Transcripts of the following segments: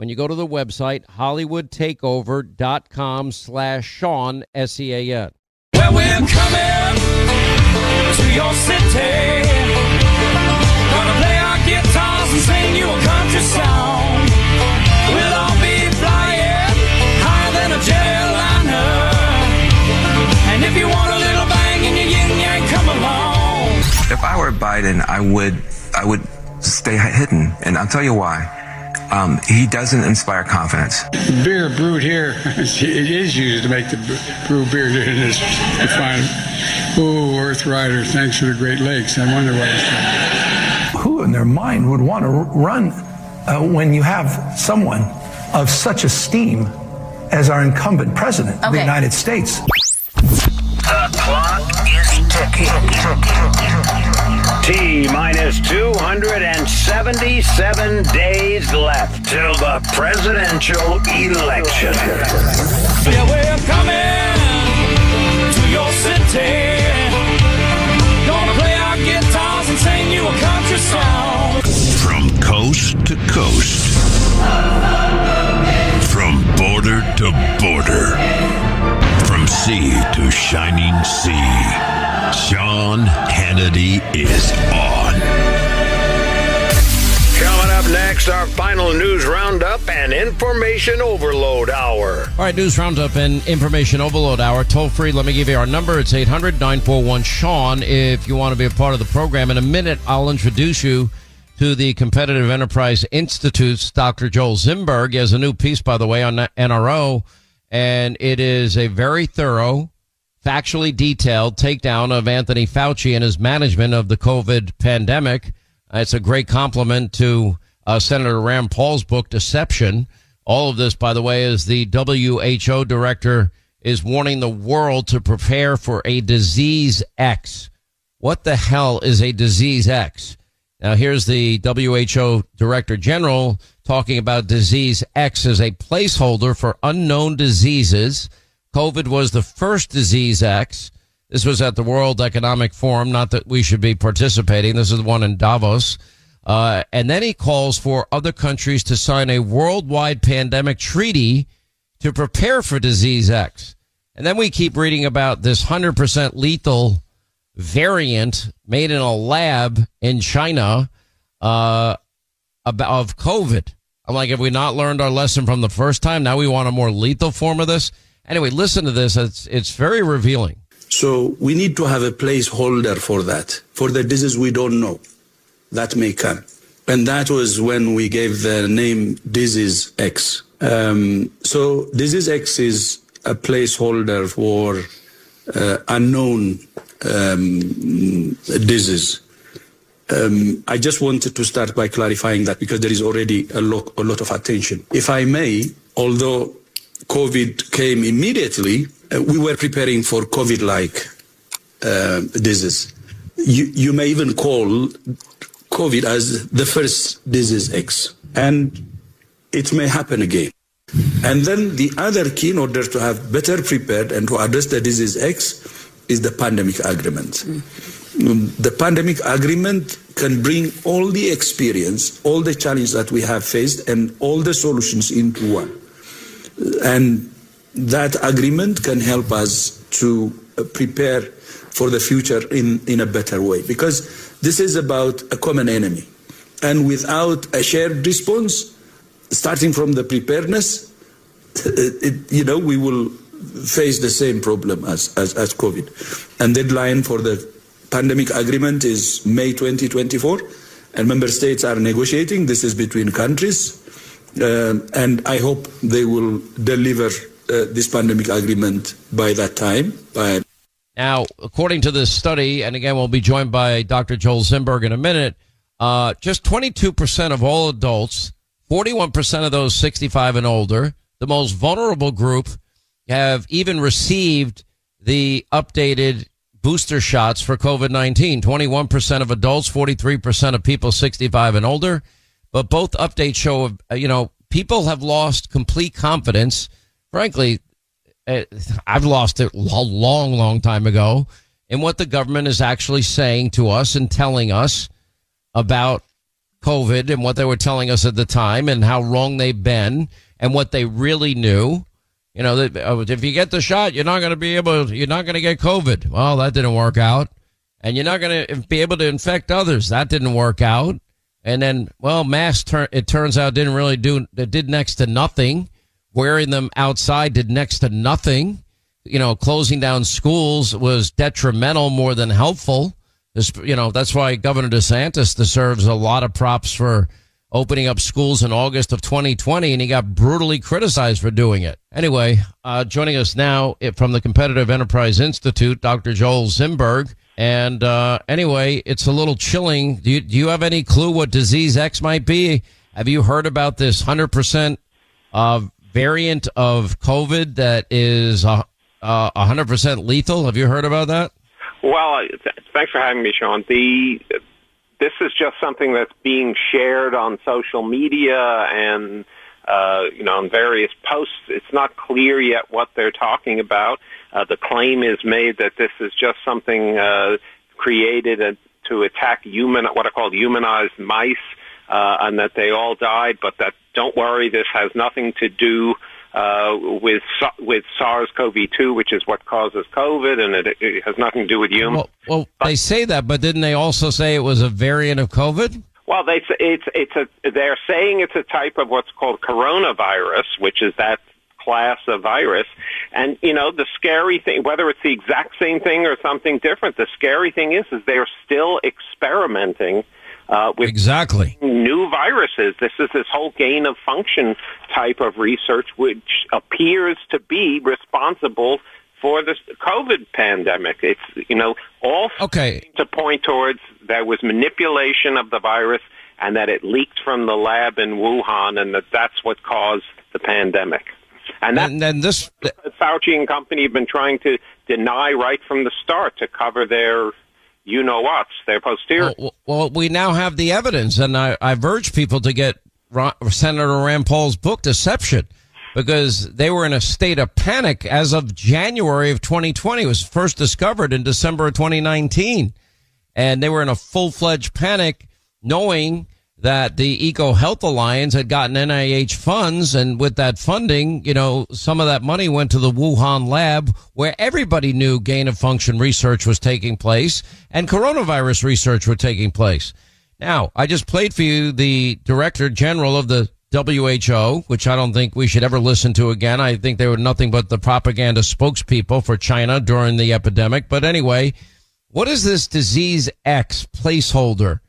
when you go to the website hollywoodtakeover.com slash Sean, S-E-A-N. Well, we're coming to your city. Gonna play our guitars and sing you a country song. We'll all be flying higher than a jetliner. And if you want a little bang in your yin yang, come along. If I were Biden, I would I would stay hidden, and I'll tell you why. Um, he doesn't inspire confidence. Beer brewed here, it is used to make the brew beer in this fine. Oh, Earth Rider, thanks for the Great Lakes. I wonder why it's Who in their mind would want to run uh, when you have someone of such esteem as our incumbent president of the United States? The clock is ticking. T minus 277 days left till the presidential election. Yeah, we're coming to your city. Gonna play our guitars and sing you a country song. From coast to coast. From border to border. From sea to shining sea. Sean Hannity is on. Coming up next, our final news roundup and information overload hour. All right, news roundup and information overload hour. Toll free. Let me give you our number. It's 800 941 Sean. If you want to be a part of the program, in a minute, I'll introduce you to the Competitive Enterprise Institute's Dr. Joel Zinberg. He has a new piece, by the way, on NRO, and it is a very thorough, factually detailed takedown of Anthony Fauci and his management of the COVID pandemic. It's a great compliment to uh, Senator Rand Paul's book, Deception. All of this, by the way, is the WHO director is warning the world to prepare for a disease X. What the hell is a disease X? Now, here's the WHO director general talking about disease X as a placeholder for unknown diseases. COVID was the first disease X. This was at the World Economic Forum. Not that we should be participating. This is the one in Davos. Uh, and then he calls for other countries to sign a worldwide pandemic treaty to prepare for disease X. And then we keep reading about this 100% lethal variant made in a lab in China uh, of COVID. I'm like, have we not learned our lesson from the first time? Now we want a more lethal form of this. Anyway, listen to this. It's it's very revealing. So we need to have a placeholder for that, for the disease we don't know that may come. And that was when we gave the name Disease X. Um, so Disease X is a placeholder for uh, unknown um, disease. Um, I just wanted to start by clarifying that because there is already a lot, a lot of attention. If I may, although COVID came immediately, uh, we were preparing for COVID-like uh, disease. You, you may even call COVID as the first disease X, and it may happen again. And then the other key, in order to have better prepared and to address the disease X, is the pandemic agreement. Mm. The pandemic agreement can bring all the experience, all the challenges that we have faced, and all the solutions into one. And that agreement can help us to uh, prepare for the future in, in a better way because this is about a common enemy. And without a shared response, starting from the preparedness, it, you know, we will face the same problem as, as, as COVID. And deadline for the pandemic agreement is May 2024, and member states are negotiating. This is between countries, and I hope they will deliver uh, this pandemic agreement by that time. By now, according to this study, and again, we'll be joined by Dr. Joel Zinberg in a minute. Uh, just 22% of all adults, 41% of those 65 and older, the most vulnerable group, have even received the updated booster shots for COVID 19. 21% of adults, 43% of people 65 and older. But both updates show, uh, you know, people have lost complete confidence. Frankly, uh, I've lost it a long, long time ago in what the government is actually saying to us and telling us about COVID and what they were telling us at the time and how wrong they've been and what they really knew. You know, uh, if you get the shot, you're not going to be able, you're not going to get COVID. Well, that didn't work out. And you're not going to be able to infect others. That didn't work out. And then, well, masks, tur- it turns out didn't really do, it did next to nothing. Wearing them outside did next to nothing. You know, closing down schools was detrimental more than helpful. This, you know, that's why Governor DeSantis deserves a lot of props for opening up schools in August of 2020, and he got brutally criticized for doing it. Anyway, uh, joining us now from the Competitive Enterprise Institute, Dr. Joel Zinberg. And uh, anyway, it's a little chilling. Do you, do you have any clue what disease X might be? Have you heard about this 100% uh, variant of COVID that is uh, uh, 100% lethal? Have you heard about that? Well, thanks for having me, Sean. The this is just something that's being shared on social media and uh, you know on various posts. It's not clear yet what they're talking about. Uh, the claim is made that this is just something uh, created to attack human, what are called humanized mice, uh, and that they all died. But that don't worry, this has nothing to do uh, with with SARS-CoV-2, which is what causes COVID, and it, it has nothing to do with humans. Well, well but, they say that, but didn't they also say it was a variant of COVID? Well, they, it's it's a they're saying it's a type of what's called coronavirus, which is that class of virus. And you know, the scary thing, whether it's the exact same thing or something different, the scary thing is, is they're still experimenting uh, with exactly new viruses. This is this whole gain of function type of research, which appears to be responsible for the COVID pandemic. It's you know all okay to point towards there was manipulation of the virus and that it leaked from the lab in Wuhan, and that that's what caused the pandemic. And, and then this Fauci and company have been trying to deny right from the start to cover their you know what's their posterior. Well, well, we now have the evidence, and I, I've urged people to get Senator Rand Paul's book, Deception, because they were in a state of panic as of January of 2020. It was first discovered in December of 2019. And they were in a full fledged panic knowing that the EcoHealth Alliance had gotten NIH funds. And with that funding, you know, some of that money went to the Wuhan lab where everybody knew gain of function research was taking place and coronavirus research was taking place. Now, I just played for you the director general of the WHO, which I don't think we should ever listen to again. I think they were nothing but the propaganda spokespeople for China during the epidemic. But anyway, what is this disease X placeholder?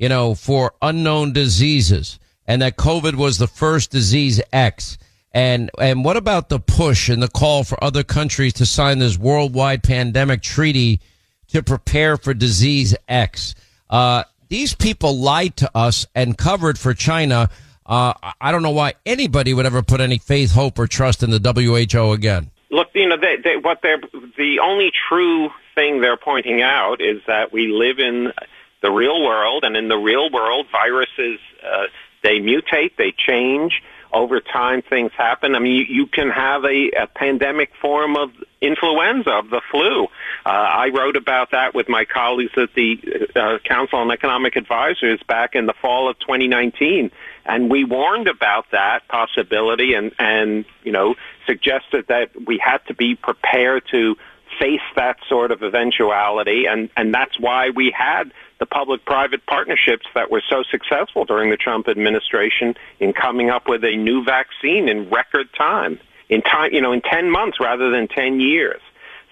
you know, for unknown diseases and that COVID was the first disease X. And, and what about the push and the call for other countries to sign this worldwide pandemic treaty to prepare for disease X? Uh, these people lied to us and covered for China. Uh, I don't know why anybody would ever put any faith, hope, or trust in the WHO again. Look, you know, they, they, what they're the only true thing they're pointing out is that we live in the real world, and in the real world, viruses uh, they mutate, they change over time. Things happen. I mean, you, you can have a, a pandemic form of influenza, of the flu. Uh, I wrote about that with my colleagues at the uh, Council on Economic Advisors back in the fall of 2019, and we warned about that possibility, and and you know suggested that we had to be prepared to face that sort of eventuality, and and that's why we had the public-private partnerships that were so successful during the Trump administration in coming up with a new vaccine in record time, in time, you know, in 10 months rather than 10 years.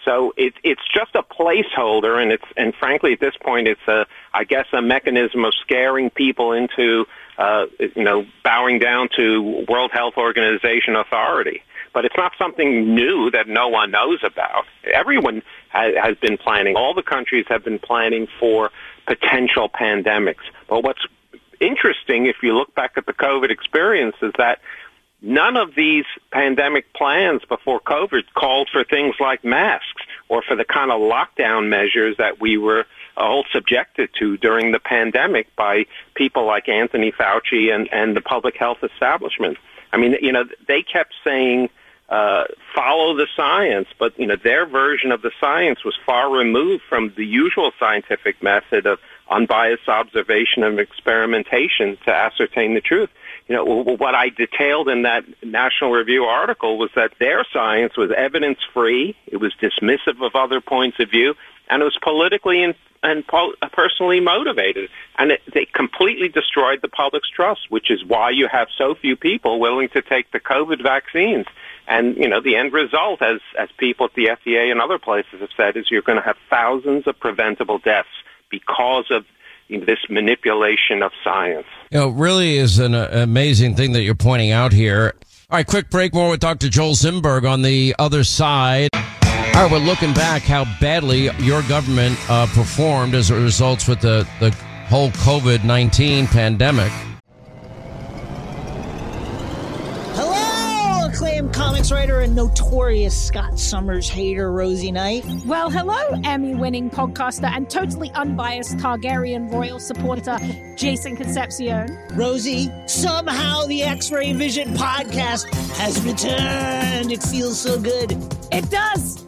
So it, it's just a placeholder, and it's and frankly at this point it's a I guess a mechanism of scaring people into uh, you know bowing down to World Health Organization authority. But it's not something new that no one knows about. Everyone has, has been planning. All the countries have been planning for potential pandemics. But what's interesting, if you look back at the COVID experience, is that none of these pandemic plans before COVID called for things like masks or for the kind of lockdown measures that we were all subjected to during the pandemic by people like Anthony Fauci and, and the public health establishment. I mean, you know, they kept saying, uh, follow the science, but, you know, their version of the science was far removed from the usual scientific method of unbiased observation and experimentation to ascertain the truth you know, what I detailed in that National Review article was that their science was evidence free, it was dismissive of other points of view, and it was politically and, and po- personally motivated. And it, they completely destroyed the public's trust, which is why you have so few people willing to take the COVID vaccines. And, you know, the end result, as, as people at the FDA and other places have said, is you're going to have thousands of preventable deaths because of this manipulation of science. You know, really is an uh, amazing thing that you're pointing out here. All right, quick break. More with Dr. Joel Zinberg on the other side. All right, we're looking back how badly your government uh, performed as a result with the, the whole COVID 19 pandemic. Hello, acclaimed comics writer and notorious Scott Summers hater, Rosie Knight. Well, hello, Emmy winning podcaster and totally unbiased Targaryen royal supporter, Jason Concepcion. Rosie, somehow the X Ray Vision podcast has returned. It feels so good. It does.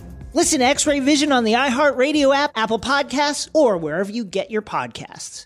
Listen to X Ray Vision on the iHeartRadio app, Apple Podcasts, or wherever you get your podcasts.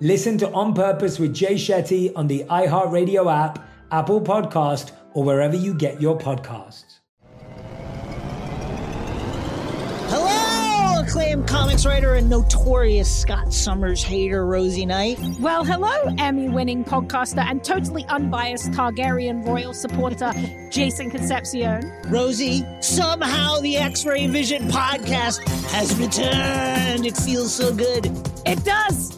Listen to On Purpose with Jay Shetty on the iHeartRadio app, Apple Podcast, or wherever you get your podcasts. Hello, acclaimed comics writer and notorious Scott Summers hater, Rosie Knight. Well, hello, Emmy winning podcaster and totally unbiased Targaryen royal supporter, Jason Concepcion. Rosie, somehow the X Ray Vision podcast has returned. It feels so good. It does.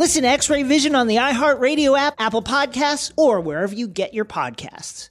Listen to X Ray Vision on the iHeartRadio app, Apple Podcasts, or wherever you get your podcasts.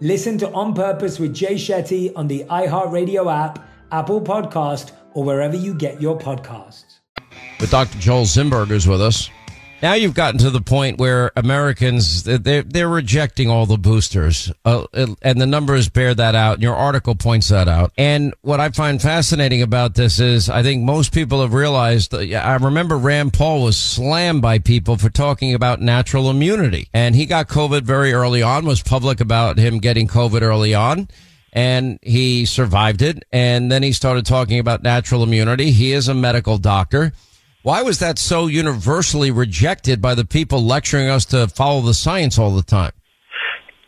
Listen to On Purpose with Jay Shetty on the iHeartRadio app, Apple Podcast, or wherever you get your podcasts. But Dr. Joel Zinberg is with us. Now you've gotten to the point where Americans they're they're rejecting all the boosters, uh, and the numbers bear that out. And your article points that out. And what I find fascinating about this is, I think most people have realized. I remember Rand Paul was slammed by people for talking about natural immunity, and he got COVID very early on. Was public about him getting COVID early on and he survived it. And then he started talking about natural immunity. He is a medical doctor. Why was that so universally rejected by the people lecturing us to follow the science all the time?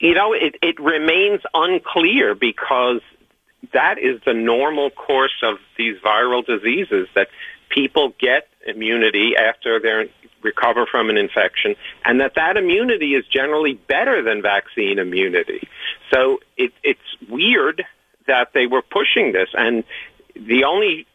You know, it, it remains unclear because that is the normal course of these viral diseases that people get immunity after they recover from an infection and that that immunity is generally better than vaccine immunity. So it, it's weird that they were pushing this and the only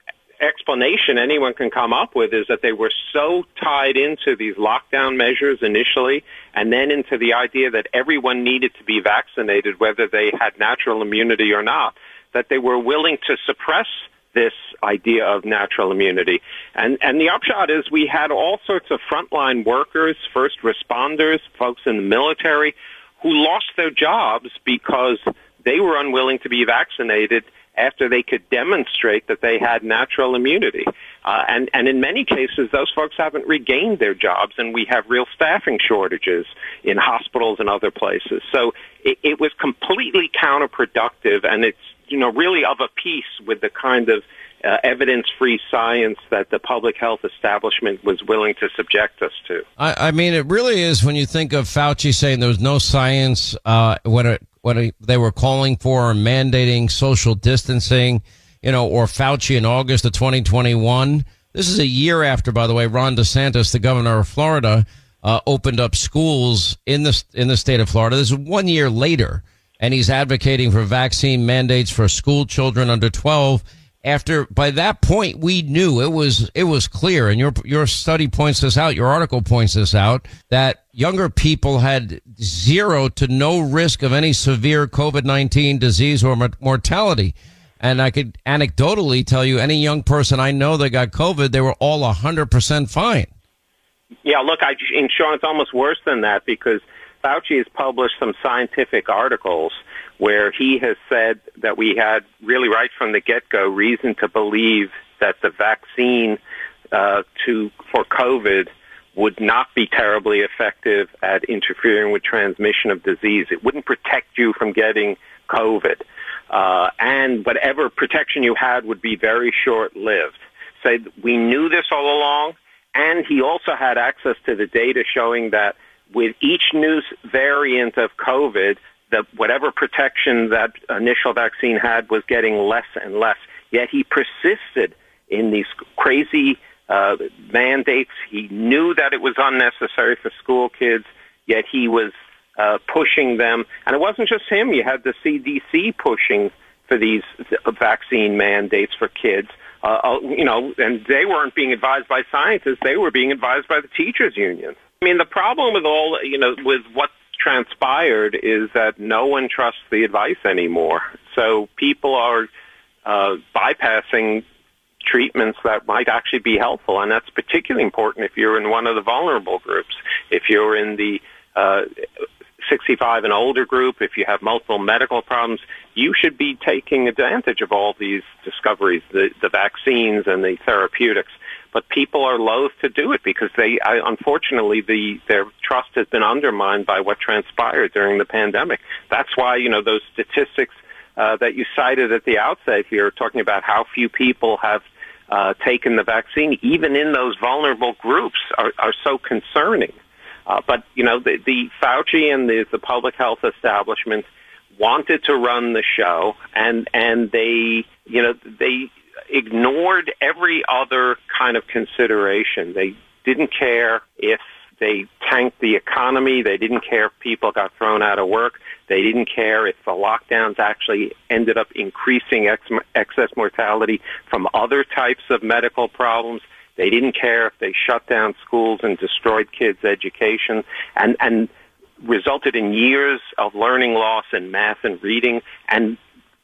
explanation anyone can come up with is that they were so tied into these lockdown measures initially and then into the idea that everyone needed to be vaccinated whether they had natural immunity or not that they were willing to suppress this idea of natural immunity. And and the upshot is we had all sorts of frontline workers, first responders, folks in the military who lost their jobs because they were unwilling to be vaccinated after they could demonstrate that they had natural immunity. Uh, and, and in many cases, those folks haven't regained their jobs, and we have real staffing shortages in hospitals and other places. So it, it was completely counterproductive, and it's you know really of a piece with the kind of uh, evidence-free science that the public health establishment was willing to subject us to. I, I mean, it really is when you think of Fauci saying there was no science uh, when it, when it, they were calling for or mandating social distancing, you know, or Fauci in August of 2021. This is a year after, by the way, Ron DeSantis, the governor of Florida, uh, opened up schools in the in the state of Florida. This is one year later, and he's advocating for vaccine mandates for school children under 12 after by that point we knew it was it was clear and your your study points this out your article points this out that younger people had zero to no risk of any severe covid-19 disease or mortality And I could anecdotally tell you any young person I know that got COVID, they were all 100% fine. Yeah, look, I, and Sean, it's almost worse than that because Fauci has published some scientific articles where he has said that we had really right from the get-go reason to believe that the vaccine uh, to for COVID would not be terribly effective at interfering with transmission of disease. It wouldn't protect you from getting COVID. Uh, and whatever protection you had would be very short-lived. So we knew this all along, and he also had access to the data showing that with each new variant of COVID, that whatever protection that initial vaccine had was getting less and less. Yet he persisted in these crazy uh, mandates. He knew that it was unnecessary for school kids, yet he was uh, pushing them. And it wasn't just him. You had the CDC pushing for these vaccine mandates for kids. Uh, uh, you know, and they weren't being advised by scientists; they were being advised by the teachers' union. I mean, the problem with all, you know, with what transpired is that no one trusts the advice anymore. So people are uh, bypassing treatments that might actually be helpful, and that's particularly important if you're in one of the vulnerable groups. If you're in the uh, 65 and older group, if you have multiple medical problems, you should be taking advantage of all these discoveries, the, the vaccines and the therapeutics. But people are loath to do it because they, I, unfortunately, the, their trust has been undermined by what transpired during the pandemic. That's why, you know, those statistics uh, that you cited at the outset here, talking about how few people have uh, taken the vaccine, even in those vulnerable groups, are, are so concerning. Uh, but you know, the, the Fauci and the, the public health establishment wanted to run the show, and and they, you know, they ignored every other kind of consideration. They didn't care if they tanked the economy. They didn't care if people got thrown out of work. They didn't care if the lockdowns actually ended up increasing ex- excess mortality from other types of medical problems. They didn't care if they shut down schools and destroyed kids' education and, and resulted in years of learning loss in math and reading. And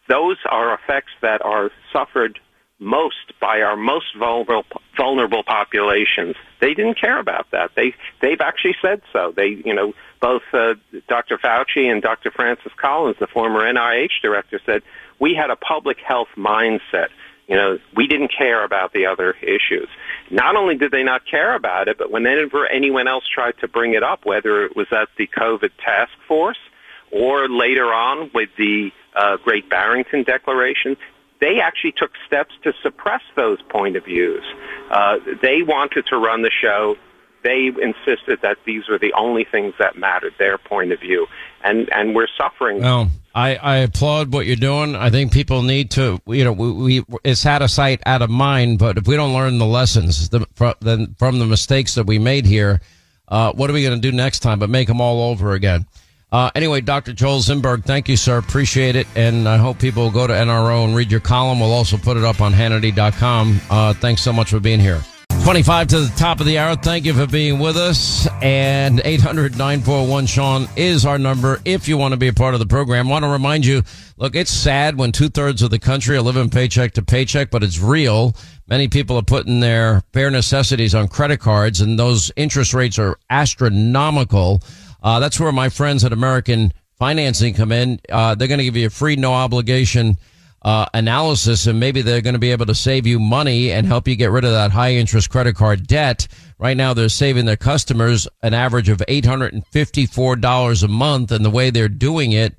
those are effects that are suffered most by our most vulnerable vulnerable populations. They didn't care about that. They they've actually said so. They you know both uh, Dr. Fauci and Dr. Francis Collins, the former NIH director, said we had a public health mindset. You know, we didn't care about the other issues. Not only did they not care about it, but whenever anyone else tried to bring it up, whether it was at the COVID task force or later on with the uh, Great Barrington Declaration, they actually took steps to suppress those point of views. Uh, they wanted to run the show. They insisted that these were the only things that mattered, their point of view, and and we're suffering. Well, I, I applaud what you're doing. I think people need to, you know, we, we it's out of sight, out of mind. But if we don't learn the lessons the, from, the, from the mistakes that we made here, uh, what are we going to do next time? But make them all over again. Uh, anyway, Dr. Joel Zinberg, thank you, sir. Appreciate it. And I hope people will go to NRO and read your column. We'll also put it up on Hannity.com. Uh, thanks so much for being here. 25 to the top of the hour. Thank you for being with us. And 800 941 Sean is our number if you want to be a part of the program. want to remind you look, it's sad when two thirds of the country are living paycheck to paycheck, but it's real. Many people are putting their bare necessities on credit cards, and those interest rates are astronomical. Uh, that's where my friends at American Financing come in. Uh, they're going to give you a free, no obligation uh, analysis, and maybe they're going to be able to save you money and help you get rid of that high interest credit card debt. Right now, they're saving their customers an average of $854 a month, and the way they're doing it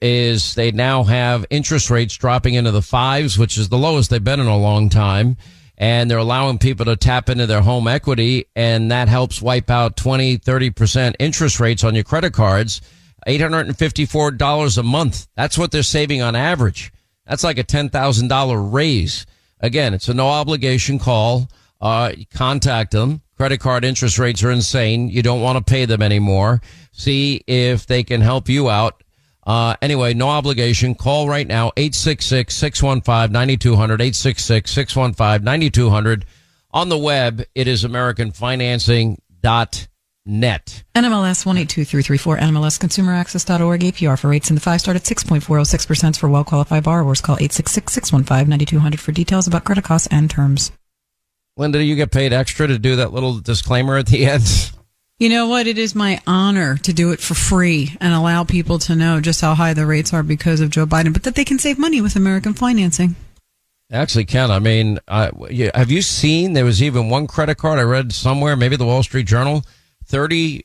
is they now have interest rates dropping into the fives, which is the lowest they've been in a long time and they're allowing people to tap into their home equity and that helps wipe out 20, 30% interest rates on your credit cards. $854 a month. That's what they're saving on average. That's like a $10,000 raise. Again, it's a no obligation call. Uh, contact them. Credit card interest rates are insane. You don't want to pay them anymore. See if they can help you out. Uh, anyway, no obligation. Call right now, 866-615-9200, 866-615-9200. On the web, it is americanfinancing.com. NMLS 182334, NMLSconsumeraccess.org, APR for rates in the five start at 6.406% for well qualified borrowers. Call 866 615 9200 for details about credit costs and terms. Linda, do you get paid extra to do that little disclaimer at the end? You know what? It is my honor to do it for free and allow people to know just how high the rates are because of Joe Biden, but that they can save money with American financing. Actually, Ken, I mean, uh, have you seen there was even one credit card I read somewhere, maybe the Wall Street Journal, 30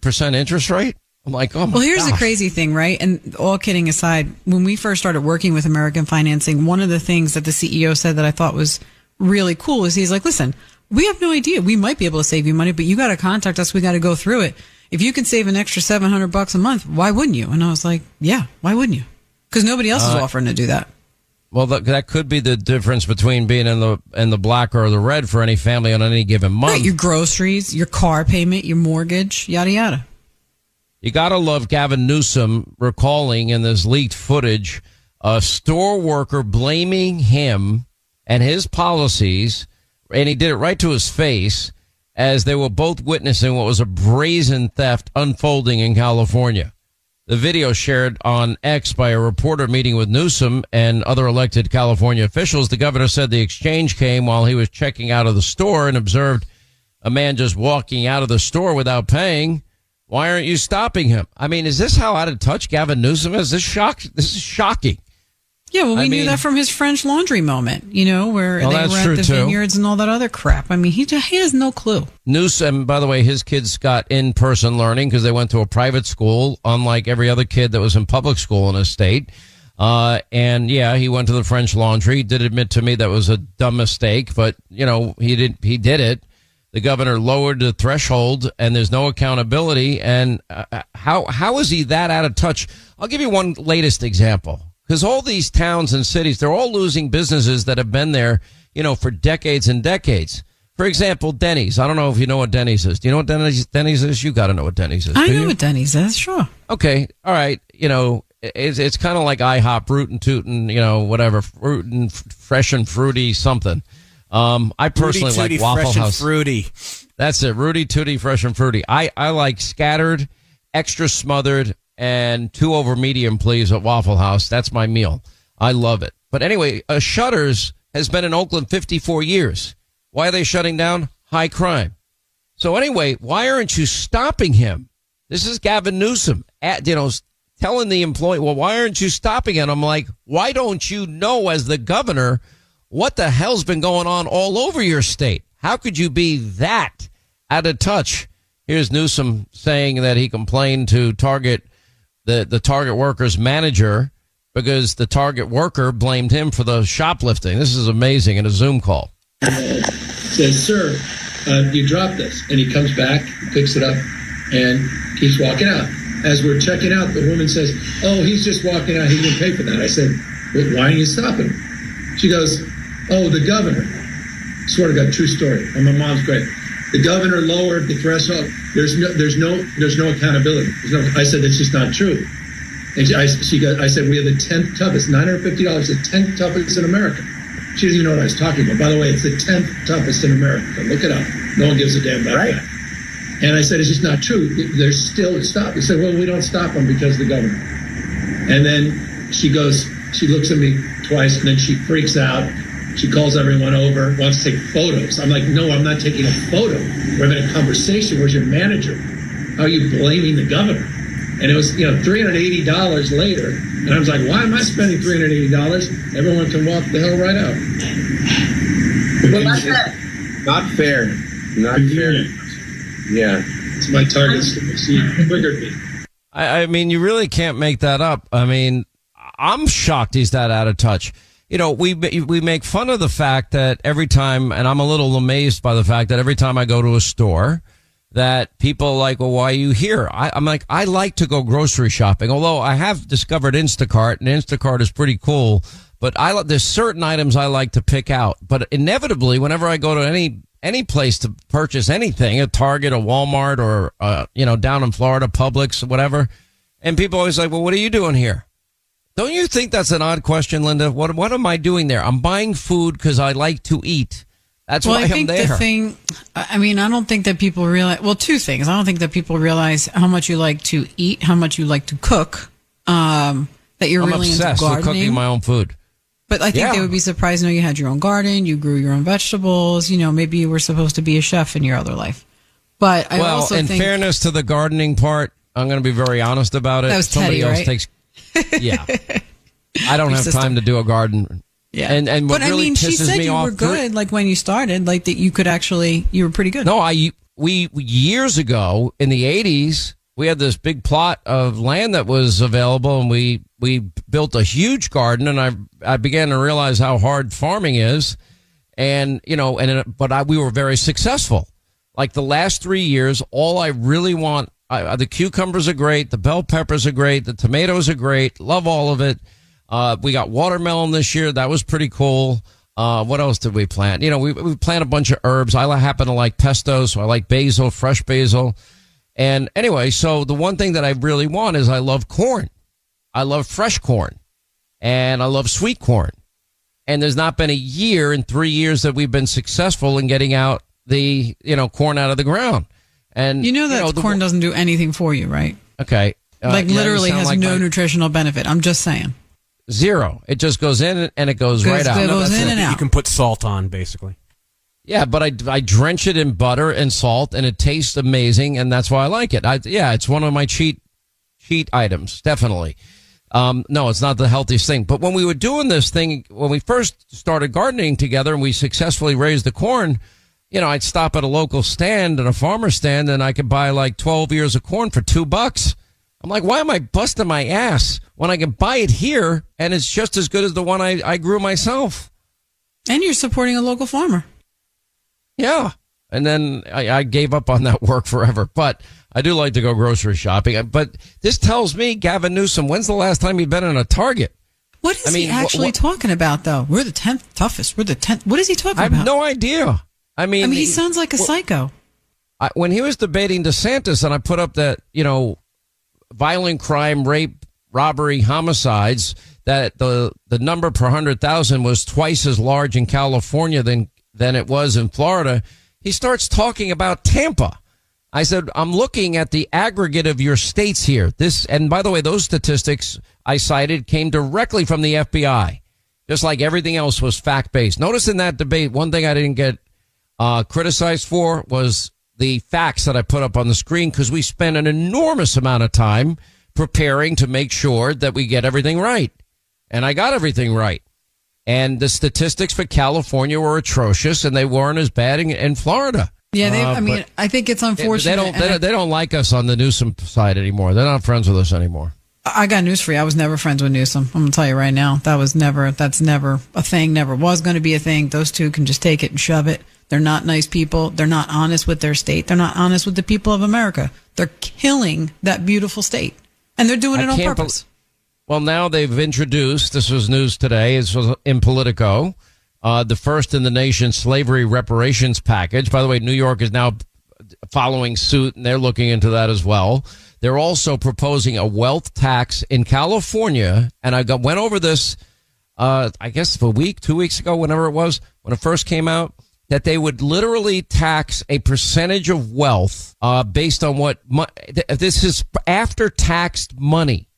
percent interest rate? I'm like, oh my Well, here's the crazy thing, right? And all kidding aside, when we first started working with American Financing, one of the things that the CEO said that I thought was really cool is he's like, listen, we have no idea. We might be able to save you money, but you got to contact us. We got to go through it. If you can save an extra 700 bucks a month, why wouldn't you? And I was like, yeah, why wouldn't you? Because nobody else is Uh, offering to do that. Well, that, that could be the difference between being in the in the black or the red for any family on any given month. Right, your groceries, your car payment, your mortgage, yada yada. You got to love Gavin Newsom recalling in this leaked footage a store worker blaming him and his policies, and he did it right to his face as they were both witnessing what was a brazen theft unfolding in California. The video shared on X by a reporter meeting with Newsom and other elected California officials. The governor said the exchange came while he was checking out of the store and observed a man just walking out of the store without paying. Why aren't you stopping him? I mean, is this how out of touch Gavin Newsom is? This shock. This is shocking. Yeah, well, we I knew mean- that from his French Laundry moment, you know, where Well, they were at the too. vineyards and all that other crap. I mean, he, he has no clue. Noose, and by the way, his kids got in person learning because they went to a private school, unlike every other kid that was in public school in his state. Uh, and yeah, he went to the French Laundry. He did admit to me that was a dumb mistake, but you know, he did, he did it. The governor lowered the threshold and there's no accountability. And uh, how, how is he that out of touch? I'll give you one latest example because all these towns and cities, they're all losing businesses that have been there, you know, for decades and decades. For example, Denny's. I don't know if you know what Denny's is. Do you know what Denny's, Denny's is? You got to know what Denny's is. I know you? what Denny's is, sure. Okay. All right. You know, it's, it's kind of like IHOP, root and tootin', you know, whatever, fruit and f- fresh and fruity something. Um, I personally Rudy like Waffle fresh and House. fruity. That's it. Rooty Tooty, fresh and fruity. I, I like scattered, extra smothered, and two over medium, please, at Waffle House. That's my meal. I love it. But anyway, uh, Shutters has been in Oakland 54 years. Why are they shutting down? High crime. So anyway, why aren't you stopping him? This is Gavin Newsom, at, you know, telling the employee, well, why aren't you stopping him? I'm like, why don't you know as the governor what the hell's been going on all over your state? How could you be that out of touch? Here's Newsom saying that he complained to Target, the, the Target worker's manager, because the Target worker blamed him for the shoplifting. This is amazing in a Zoom call. says, "Sir, uh, you dropped this," and he comes back, picks it up, and keeps walking out. As we're checking out, the woman says, "Oh, he's just walking out. He didn't pay for that." I said, well, "Why didn't you stopping him?" She goes, "Oh, the governor." Swear to God, true story. And my mom's great. The governor lowered the threshold. There's no, there's no, there's no accountability. There's no. I said that's just not true. And she, I, she got, I said we have the tenth toughest, nine hundred fifty dollars, the tenth toughest in America. She doesn't even know what I was talking about. By the way, it's the tenth toughest in America. Look it up. No one gives a damn about that. And I said it's just not true. There's still a stop. He said, well, we don't stop them because of the government. And then she goes, she looks at me twice, and then she freaks out. She calls everyone over, wants to take photos. I'm like, no, I'm not taking a photo. We're having a conversation. Where's your manager? How are you blaming the governor? And it was, you know, $380 later. And I was like, why am I spending $380? Everyone can walk the hell right out. Well, not fair. Not fair. Not fair. Yeah. It's my target. She triggered me. I, I mean, you really can't make that up. I mean, I'm shocked he's that out of touch. You know, we we make fun of the fact that every time, and I'm a little amazed by the fact that every time I go to a store, that people are like, well, why are you here? I, I'm like, I like to go grocery shopping. Although I have discovered Instacart, and Instacart is pretty cool. But I there's certain items I like to pick out. But inevitably, whenever I go to any any place to purchase anything, a Target, a Walmart, or uh, you know, down in Florida, Publix, whatever, and people always like, well, what are you doing here? Don't you think that's an odd question, Linda? What what am I doing there? I'm buying food because I like to eat. That's well, why I think I'm there. the thing. I mean, I don't think that people realize. Well, two things. I don't think that people realize how much you like to eat, how much you like to cook. Um, that you're I'm really obsessed into with gardening. cooking my own food. But I think Yeah. they would be surprised to know you had your own garden, you grew your own vegetables. You know, maybe you were supposed to be a chef in your other life. But I well, also in think fairness to the gardening part, I'm going to be very honest about it. That was Somebody Teddy, else right? takes. Yeah, I don't Your have sister. time to do a garden. yeah. and and what but really I mean, she said you were good, like when you started, like that you could actually, you were pretty good. No, I we years ago in the '80s we had this big plot of land that was available, and we we built a huge garden, and I I began to realize how hard farming is, and you know, and but I, we were very successful. Like the last three years, all I really want. I, the cucumbers are great. The bell peppers are great. The tomatoes are great. Love all of it. Uh, we got watermelon this year. That was pretty cool. Uh, what else did we plant? You know, we, we plant a bunch of herbs. I happen to like pesto, so I like basil, fresh basil. And anyway, so the one thing that I really want is I love corn. I love fresh corn and I love sweet corn. And there's not been a year in three years that we've been successful in getting out the, you know, corn out of the ground. And You know that the- corn doesn't do anything for you, right? Okay. Uh, like literally has like no my- nutritional benefit. I'm just saying. Zero. It just goes in and it goes, Goes- right out. goes in and out. You can put salt on, basically. Yeah, but I, I drench it in butter and salt, and it tastes amazing, and that's why I like it. I, yeah, it's one of my cheat cheat items, definitely. Um, no, it's not the healthiest thing. But when we were doing this thing, when we first started gardening together, and we successfully raised the corn, you know, I'd stop at a local stand and a farmer stand, and I could buy like twelve ears of corn for two bucks. I'm like, why am I busting my ass when I can buy it here, and it's just as good as the one I, I grew myself? And you're supporting a local farmer. Yeah. And then I, I gave up on that work forever. But I do like to go grocery shopping. But this tells me, Gavin Newsom, when's the last time you've been in a Target? What is I mean, he wh- actually wh- talking about, though? We're the tenth toughest. We're the tenth. What is he talking about? I have about? no idea. I mean, I mean, he sounds like a well- psycho. I, when he was debating DeSantis and I put up that, you know, violent crime, rape, robbery, homicides, that the, the number per 100,000 was twice as large in California than, than it was in Florida, he starts talking about Tampa. I said, I'm looking at the aggregate of your states here. This, and by the way, those statistics I cited came directly from the FBI, just like everything else was fact based. Notice in that debate, one thing I didn't get uh, criticized for was the facts that I put up on the screen because we spent an enormous amount of time preparing to make sure that we get everything right. And I got everything right. And the statistics for California were atrocious and they weren't as bad in, in Florida. Yeah, they, Uh, I mean, I think it's unfortunate. They don't, they, I- don't- they don't like us on the Newsom side anymore. They're not friends with us anymore. I got news for you. I was never friends with Newsom. I'm gonna tell you right now. That was never. That's never a thing. Never was going to be a thing. Those two can just take it and shove it. They're not nice people. They're not honest with their state. They're not honest with the people of America. They're killing that beautiful state, and they're doing I it on purpose. Well, now they've introduced, this was news today, this was in Politico, uh, the first in the nation slavery reparations package. By the way, New York is now following suit and they're looking into that as well. They're also proposing a wealth tax in California. And I got, went over this, uh, I guess a week, two weeks ago, whenever it was, when it first came out, that they would literally tax a percentage of wealth, uh, based on what, mo- this is after taxed money.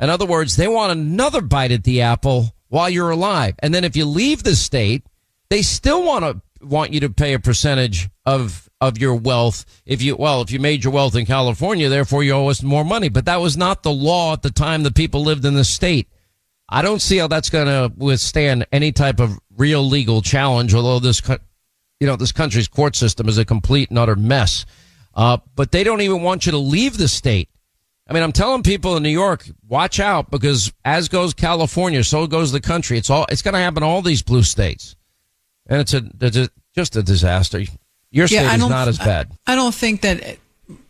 In other words, they want another bite at the apple while you're alive. And then if you leave the state, they still want to want you to pay a percentage of of your wealth if you well if you made your wealth in California therefore you owe us more money but that was not the law at the time the people lived in the state I don't see how that's going to withstand any type of real legal challenge although this you know this country's court system is a complete and utter mess uh, but they don't even want you to leave the state I mean, I'm telling people in New York, watch out because as goes California, so goes the country. It's all it's going to happen all these blue states, and it's a, it's a just a disaster. Your state I is don't- as bad. I don't think that.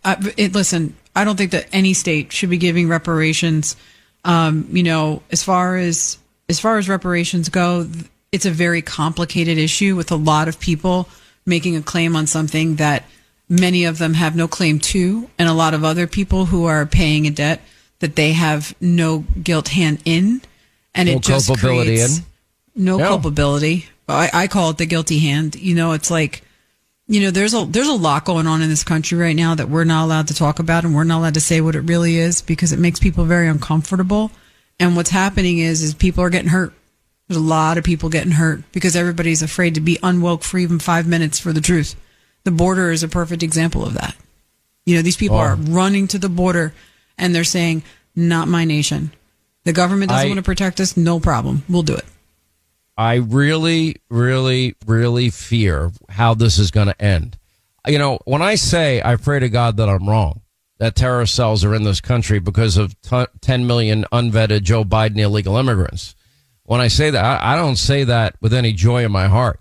I, it, listen, I don't think that any state should be giving reparations. Um, you know, as far as as far as reparations go, it's a very complicated issue with a lot of people making a claim on something that many of them have no claim to, and a lot of other people who are paying a debt that they have no guilt hand in, and No it just culpability creates in. no Yeah. culpability. I, I call it the guilty hand. You know, it's like, you know, there's a there's a lot going on in this country right now that we're not allowed to talk about, and we're not allowed to say what it really is because it makes people very uncomfortable. And what's happening is, is people are getting hurt. There's a lot of people getting hurt because everybody's afraid to be unwoke for even five minutes for the truth. The border is a perfect example of that. You know, these people Oh. are running to the border and they're saying, "Not my nation." The government doesn't I- want to protect us. No problem. We'll do it. I really, really, really fear how this is going to end. You know, when I say I pray to God that I'm wrong, that terrorist cells are in this country because of t- 10 million unvetted Joe Biden illegal immigrants. When I say that, I, don't say that with any joy in my heart.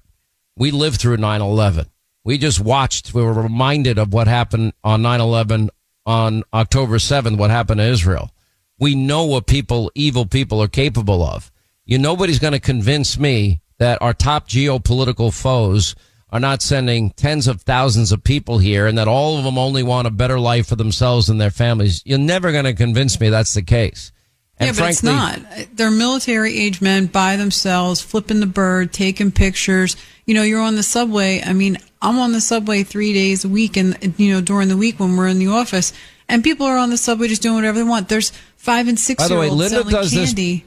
We lived through 9 11. We just watched, we were reminded of what happened on 9 11 on October 7th, what happened to Israel. We know what people, evil people, are capable of. You, nobody's going to convince me that our top geopolitical foes are not sending tens of thousands of people here and that all of them only want a better life for themselves and their families. You're never going to convince me that's the case. And yeah, but it's not. They're military age men by themselves, flipping the bird, taking pictures. You know, you're on the subway. I mean, I'm on the subway three days a week, and you know, during the week when we're in the office, and people are on the subway just doing whatever they want. There's five and six By the way, Linda selling does this- candy.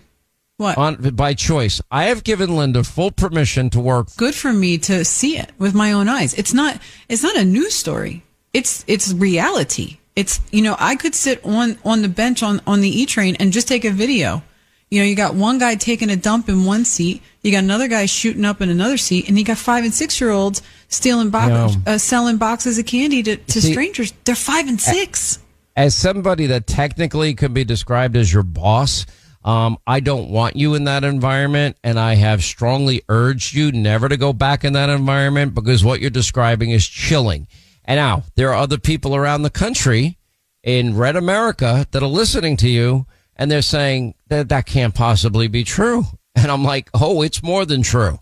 What? On, by choice. I have given Linda full permission to work. Good for me to see it with my own eyes. It's not. It's not a news story. It's it's reality. It's you know I could sit on on the bench on on the E train and just take a video. You know, you got one guy taking a dump in one seat, you got another guy shooting up in another seat, and you got five and six year olds stealing bo- Yeah. uh, selling boxes of candy to, to See- strangers. They're five and six. as somebody that technically could be described as your boss, um, I don't want you in that environment, and I have strongly urged you never to go back in that environment because what you're describing is chilling. And now there are other people around the country in Red America that are listening to you, and they're saying that that can't possibly be true. And I'm like, oh, it's more than true.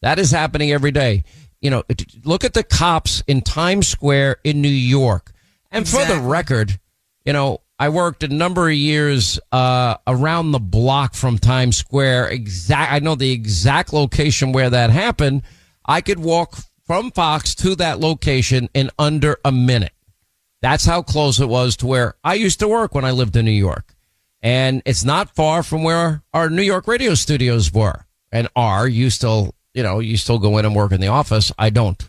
That is happening every day. You know, look at the cops in Times Square in New York. And for the record, you know, I worked a number of years uh, around the block from Times Square. Exact, I know the exact location where that happened. I could walk from Fox to that location in under a minute. That's how close it was to where I used to work when I lived in New York. And it's not far from where our New York radio studios were and are. You still, you know, you still go in and work in the office. I don't.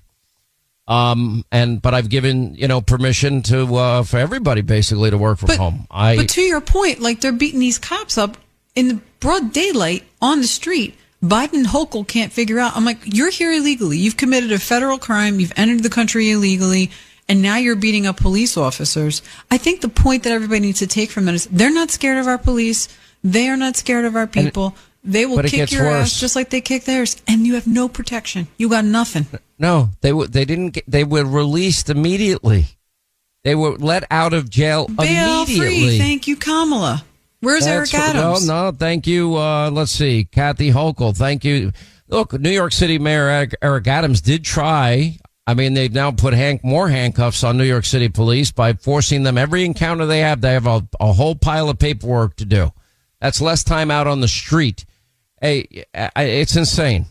Um, and, but I've given, you know, permission to, uh, for everybody basically to work from But- home. I, but to your point, like they're beating these cops up in the broad daylight on the street. Biden and Hochul can't figure out. I'm like, you're here illegally. You've committed a federal crime. You've entered the country illegally. And now you're beating up police officers. I think the point that everybody needs to take from that is they're not scared of our police. They are not scared of our people. they will kick your worse. ass just like they kick theirs. And you have no protection. You got nothing. no, they were, they didn't get, they were released immediately. They were let out of jail Bail immediately. free. Thank you, Kamala. Where's That's Eric Adams? No, no, thank you. Uh, let's see, Kathy Hochul. Thank you. Look, New York City Mayor Eric, Eric Adams did try. I mean, they've now put hand, more handcuffs on New York City police by forcing them every encounter they have. They have a, a whole pile of paperwork to do. That's less time out on the street. Hey, it's insane.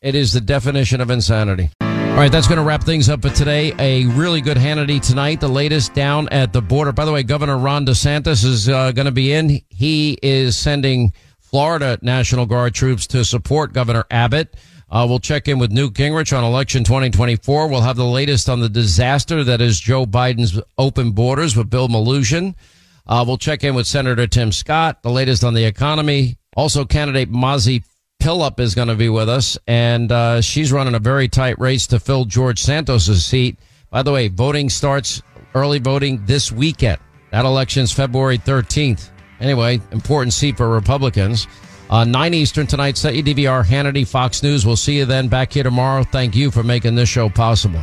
It is the definition of insanity. All right, that's going to wrap things up for today. A really good Hannity tonight. The latest down at the border. By the way, Governor Ron DeSantis is uh, going to be in. He is sending Florida National Guard troops to support Governor Abbott. Uh, we'll check in with Newt Gingrich on election 2024. We'll have the latest on the disaster that is Joe Biden's open borders with Bill Malugin. Uh, we'll check in with Senator Tim Scott, the latest on the economy. Also, candidate Mazi Pilip is going to be with us, and uh, she's running a very tight race to fill George Santos's seat. By the way, voting starts early voting this weekend. That election's February 13th. Anyway, important seat for Republicans. Uh, 9 Eastern tonight, set your DVR, Hannity, Fox News. We'll see you then back here tomorrow. Thank you for making this show possible.